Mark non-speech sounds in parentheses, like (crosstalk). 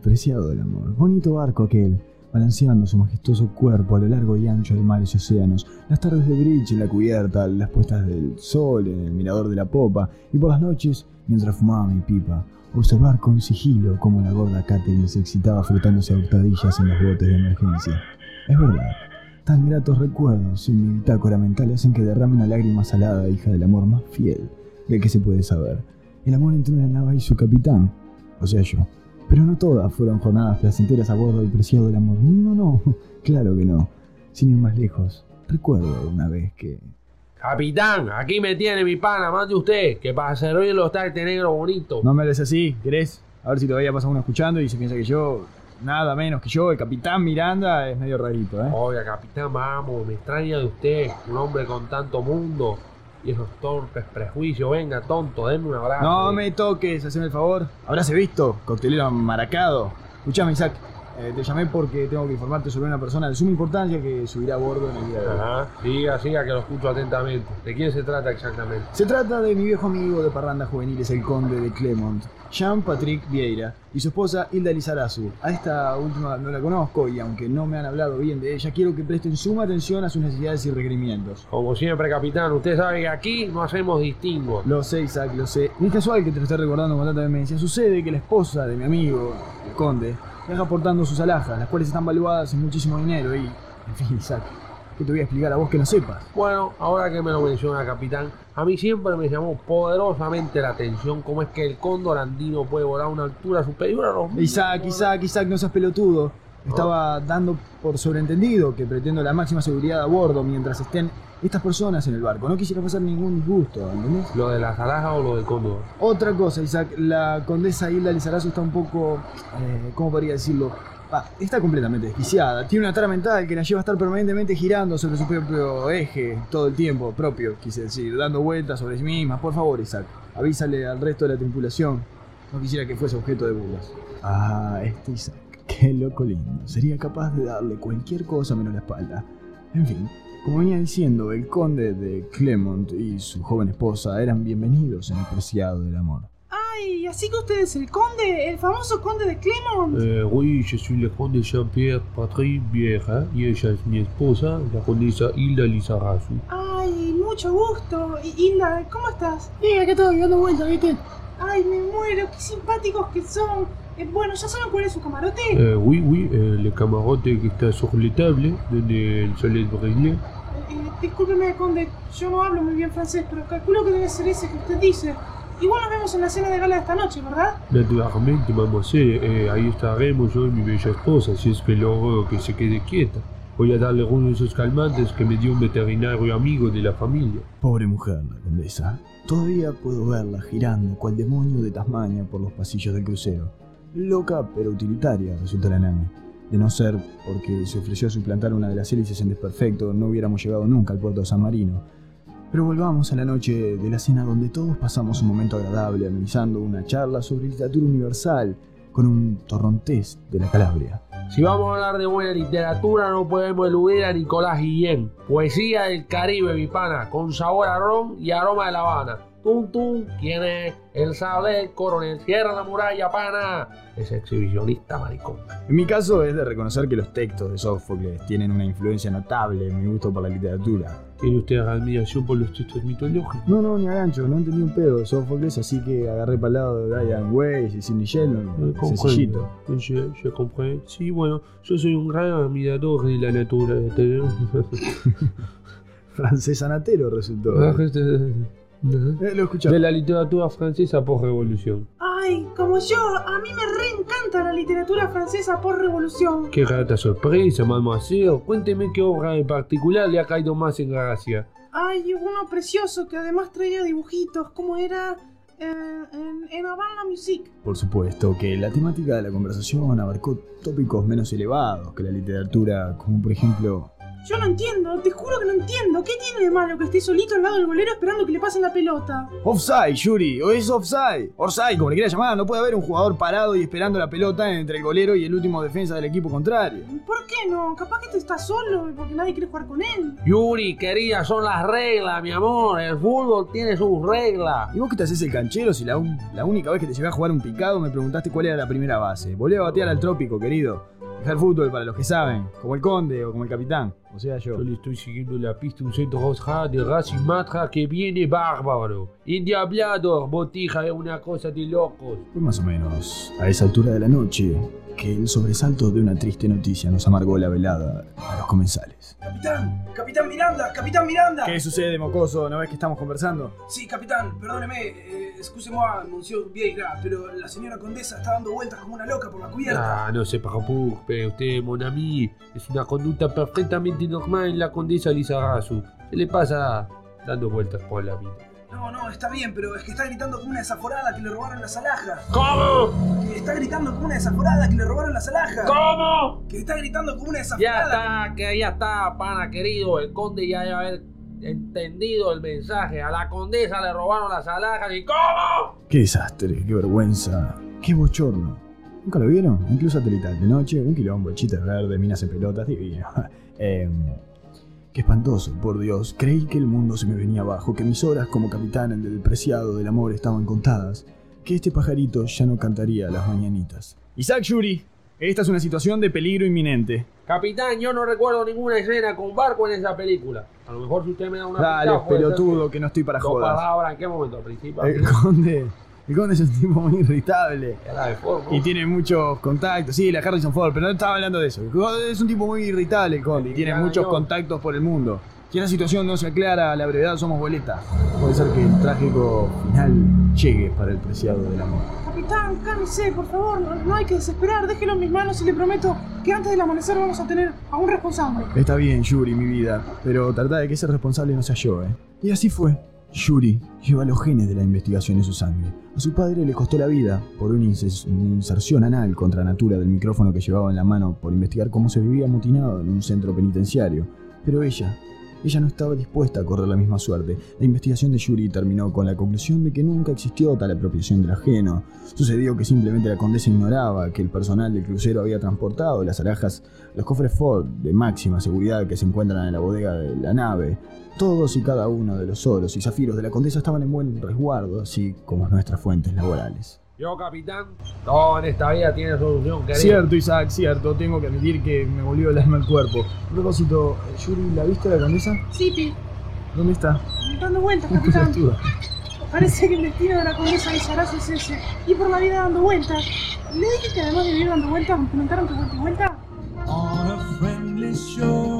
preciado del amor. Bonito barco aquel, balanceando su majestuoso cuerpo a lo largo y ancho de mares y océanos, las tardes de bridge en la cubierta, las puestas del sol en el mirador de la popa, y por las noches, mientras fumaba mi pipa, observar con sigilo cómo la gorda Catherine se excitaba frotándose a hurtadillas en los botes de emergencia. Es verdad, tan gratos recuerdos en mi bitácora mental hacen que derrame una lágrima salada, hija del amor más fiel del que se puede saber. El amor entre una nave y su capitán, o sea yo. Pero no todas fueron jornadas placenteras a bordo del preciado del amor. No, no, (laughs) claro que no. Sin ir más lejos, recuerdo una vez que... Capitán, aquí me tiene mi pana, mande usted, que para servirlo está este negro bonito. No me hables así, ¿querés? A ver si todavía pasa uno escuchando y se piensa que yo, nada menos que yo, el capitán Miranda, es medio rarito, ¿eh? Oiga, capitán, vamos, me extraña de usted, un hombre con tanto mundo y esos torpes prejuicios. Venga, tonto, denme un abrazo. No me toques, haceme el favor. Habráse visto, coctelero maracado. Escuchame, Isaac. Eh, te llamé porque tengo que informarte sobre una persona de suma importancia que subirá a bordo en el día de hoy. Ajá, siga, siga, que lo escucho atentamente. ¿De quién se trata exactamente? Se trata de mi viejo amigo de parrandas juveniles, el conde de Clemont, Jean-Patrick Vieira, y su esposa Hilda Lizarazu. A esta última no la conozco y aunque no me han hablado bien de ella, quiero que presten suma atención a sus necesidades y requerimientos. Como siempre, capitán, usted sabe que aquí no hacemos distingos. Lo sé, Isaac, lo sé. No es casual que te lo esté recordando con tanta demencia. Sucede que la esposa de mi amigo, el conde, viaja aportando sus alhajas, las cuales están valuadas en muchísimo dinero y... En fin, (laughs) Isaac, ¿qué te voy a explicar a vos que no sepas? Bueno, ahora que me lo menciona, capitán, a mí siempre me llamó poderosamente la atención cómo es que el cóndor andino puede volar a una altura superior a los Isaac, Isaac, Isaac, no seas pelotudo. Estaba dando por sobreentendido que pretendo la máxima seguridad a bordo mientras estén estas personas en el barco. No quisiera pasar ningún disgusto, ¿entendés? ¿Lo de las alhajas o lo del cóndor? Otra cosa, Isaac, la condesa Hilda Lizarazo está un poco, eh, ¿cómo podría decirlo? Ah, está completamente desquiciada. Tiene una tara mental que la lleva a estar permanentemente girando sobre su propio eje todo el tiempo, propio, quise decir, dando vueltas sobre sí misma. Por favor, Isaac, avísale al resto de la tripulación. No quisiera que fuese objeto de burlas. Ah, este Isaac, (laughs) qué loco lindo. Sería capaz de darle cualquier cosa menos la espalda. En fin, como venía diciendo, el conde de Clemont y su joven esposa eran bienvenidos en el preciado del amor. Ay, así que usted es el conde, el famoso conde de Clemont. Eh, oui, je suis le conde Jean-Pierre Patrick Vieja y ella es mi esposa, la condesa Hilda Lizarazu. Ay, mucho gusto. Y Hilda, ¿cómo estás? Mira que todo dando vueltas, ¿viste? Ay, me muero, qué simpáticos que son. Eh, bueno, ¿ya saben cuál es su camarote? Eh, oui, oui, eh, le camarote que está sobre la table, donde el soleil brille. Eh, discúlpeme, conde, yo no hablo muy bien francés, pero calculo que debe ser ese que usted dice. Igual nos vemos en la cena de gala de esta noche, ¿verdad? Naturalmente, mademoiselle, eh, ahí estaremos yo y mi bella esposa, si es que logro que se quede quieta. Voy a darle uno de esos calmantes que me dio un veterinario amigo de la familia. Pobre mujer, la condesa. Todavía puedo verla girando cual demonio de Tasmania por los pasillos del crucero. Loca pero utilitaria, resulta la Nami. De no ser porque se ofreció a suplantar una de las hélices en desperfecto, no hubiéramos llegado nunca al puerto de San Marino. Pero volvamos a la noche de la cena donde todos pasamos un momento agradable amenizando una charla sobre literatura universal con un torrontés de la Calabria. Si vamos a hablar de buena literatura, no podemos eludir a Nicolás Guillén. Poesía del Caribe, mi pana, con sabor a ron y aroma de La Habana. Tum tum, ¿quién es? El sable del coronel. Cierra la muralla, pana. Es exhibicionista, maricón. En mi caso es de reconocer que los textos de Sófocles tienen una influencia notable en mi gusto por la literatura. ¿Tiene usted admiración por los textos mitológicos? No, no, ni a gancho, no entendí un pedo de Sófocles, así que agarré para el lado de Brian Weiss y Sidney Sheldon, sencillito. Je, je comprends. Sí, bueno, yo soy un gran admirador de la naturaleza. (laughs) Francés anatero resultó. (laughs) Eh, lo escuchaba. De la literatura francesa por revolución. Ay, como yo, a mí me reencanta la literatura francesa por revolución. Qué grata sorpresa, mademoiselle. Cuénteme qué obra en particular le ha caído más en gracia. Ay, uno precioso que además traía dibujitos. ¿Cómo era? Eh, en, en Avant la Musique. Por supuesto que la temática de la conversación abarcó tópicos menos elevados que la literatura, como por ejemplo Yo no entiendo, te juro que no entiendo. ¿Qué tiene de malo que esté solito al lado del golero esperando que le pasen la pelota? Offside, Yuri, o es offside. Offside, como le quieras llamar, no puede haber un jugador parado y esperando la pelota entre el golero y el último defensa del equipo contrario. ¿Por qué no? Capaz que te estás solo porque nadie quiere jugar con él. Yuri, querida, son las reglas, mi amor. El fútbol tiene sus reglas. ¿Y vos qué te haces el canchero si la, un- la única vez que te llevé a jugar un picado me preguntaste cuál era la primera base? Volví a batear al trópico, querido. Dejar fútbol para los que saben, como el conde o como el capitán, o sea yo. Yo le estoy siguiendo la pista un centro roja de Racing Matra que viene bárbaro. Endiablado, botija, es una cosa de locos. Fue más o menos a esa altura de la noche que el sobresalto de una triste noticia nos amargó la velada a los comensales. Capitán, capitán Miranda, capitán Miranda. ¿Qué sucede, mocoso? ¿No ves que estamos conversando? Sí, capitán, perdóneme, eh, excusez-moi, monsieur Vieira, pero la señora condesa está dando vueltas como una loca por la cubierta. Ah, no se preocupe, usted, mon ami. Es una conducta perfectamente normal en la condesa Lizarazu. Se le pasa dando vueltas por la vida. No, no, está bien, pero es que está gritando como una desaforada que le robaron las alhajas. ¿Cómo? Que está gritando como una desaforada que le robaron las alhajas. ¿Cómo? Que está gritando como una Ya desaforada. está, que ya está, pana querido. El conde ya debe haber entendido el mensaje. A la condesa le robaron las alhajas y ¿cómo? Qué desastre, qué vergüenza, qué bochorno. ¿Nunca lo vieron? En Club Satelital de noche, un quilombo, chistes verdes, minas en pelotas, divino. (laughs) Em, qué espantoso, por Dios. Creí que el mundo se me venía abajo, que mis horas como capitán del preciado del amor estaban contadas, que este pajarito ya no cantaría las mañanitas. Isaac Yuri, esta es una situación de peligro inminente. Capitán, yo no recuerdo ninguna escena con barco en esa película. A lo mejor si usted me da una Dale, pista, pelotudo, que- que no estoy para jodas. palabras, ¿en qué momento? ¿Al principio? El conde, el conde es un tipo muy irritable. Forma. Y tiene muchos contactos, sí, la Harrison Ford, pero no estaba hablando de eso. Es un tipo muy irritable el conde y tiene muchos contactos por el mundo. Si esa situación no se aclara a la brevedad, somos boletas. Puede ser que el trágico final llegue para el preciado del amor. Capitán, cálmese, por favor. No, no hay que desesperar. Déjelo en mis manos y le prometo que antes del amanecer vamos a tener a un responsable. Está bien, Yuri, mi vida, pero trata de que ese responsable no sea yo, ¿eh? Y así fue. Yuri lleva los genes de la investigación en su sangre. A su padre le costó la vida por una, inserción anal contra natura del micrófono que llevaba en la mano por investigar cómo se vivía amotinado en un centro penitenciario. Pero ella, ella no estaba dispuesta a correr la misma suerte. La investigación de Yuri terminó con la conclusión de que nunca existió tal apropiación del ajeno. Sucedió que simplemente la condesa ignoraba que el personal del crucero había transportado las alhajas los cofres Ford de máxima seguridad que se encuentran en la bodega de la nave. Todos y cada uno de los oros y zafiros de la condesa estaban en buen resguardo, así como nuestras fuentes laborales. Yo, capitán, todo en esta vida tiene solución, querido. Cierto, Isaac, cierto. Tengo que admitir que me volvió el alma al cuerpo. A propósito, Yuri, ¿la viste la condesa? Sí, Pi, ¿Dónde está? dando vueltas, (laughs) capitán. Parece que el destino de la condesa Lizarazo es ese. Ir por la vida dando vueltas. Le dije que además de vivir dando vueltas, me comentaron que vuelta y vuelta. on a friendly shore.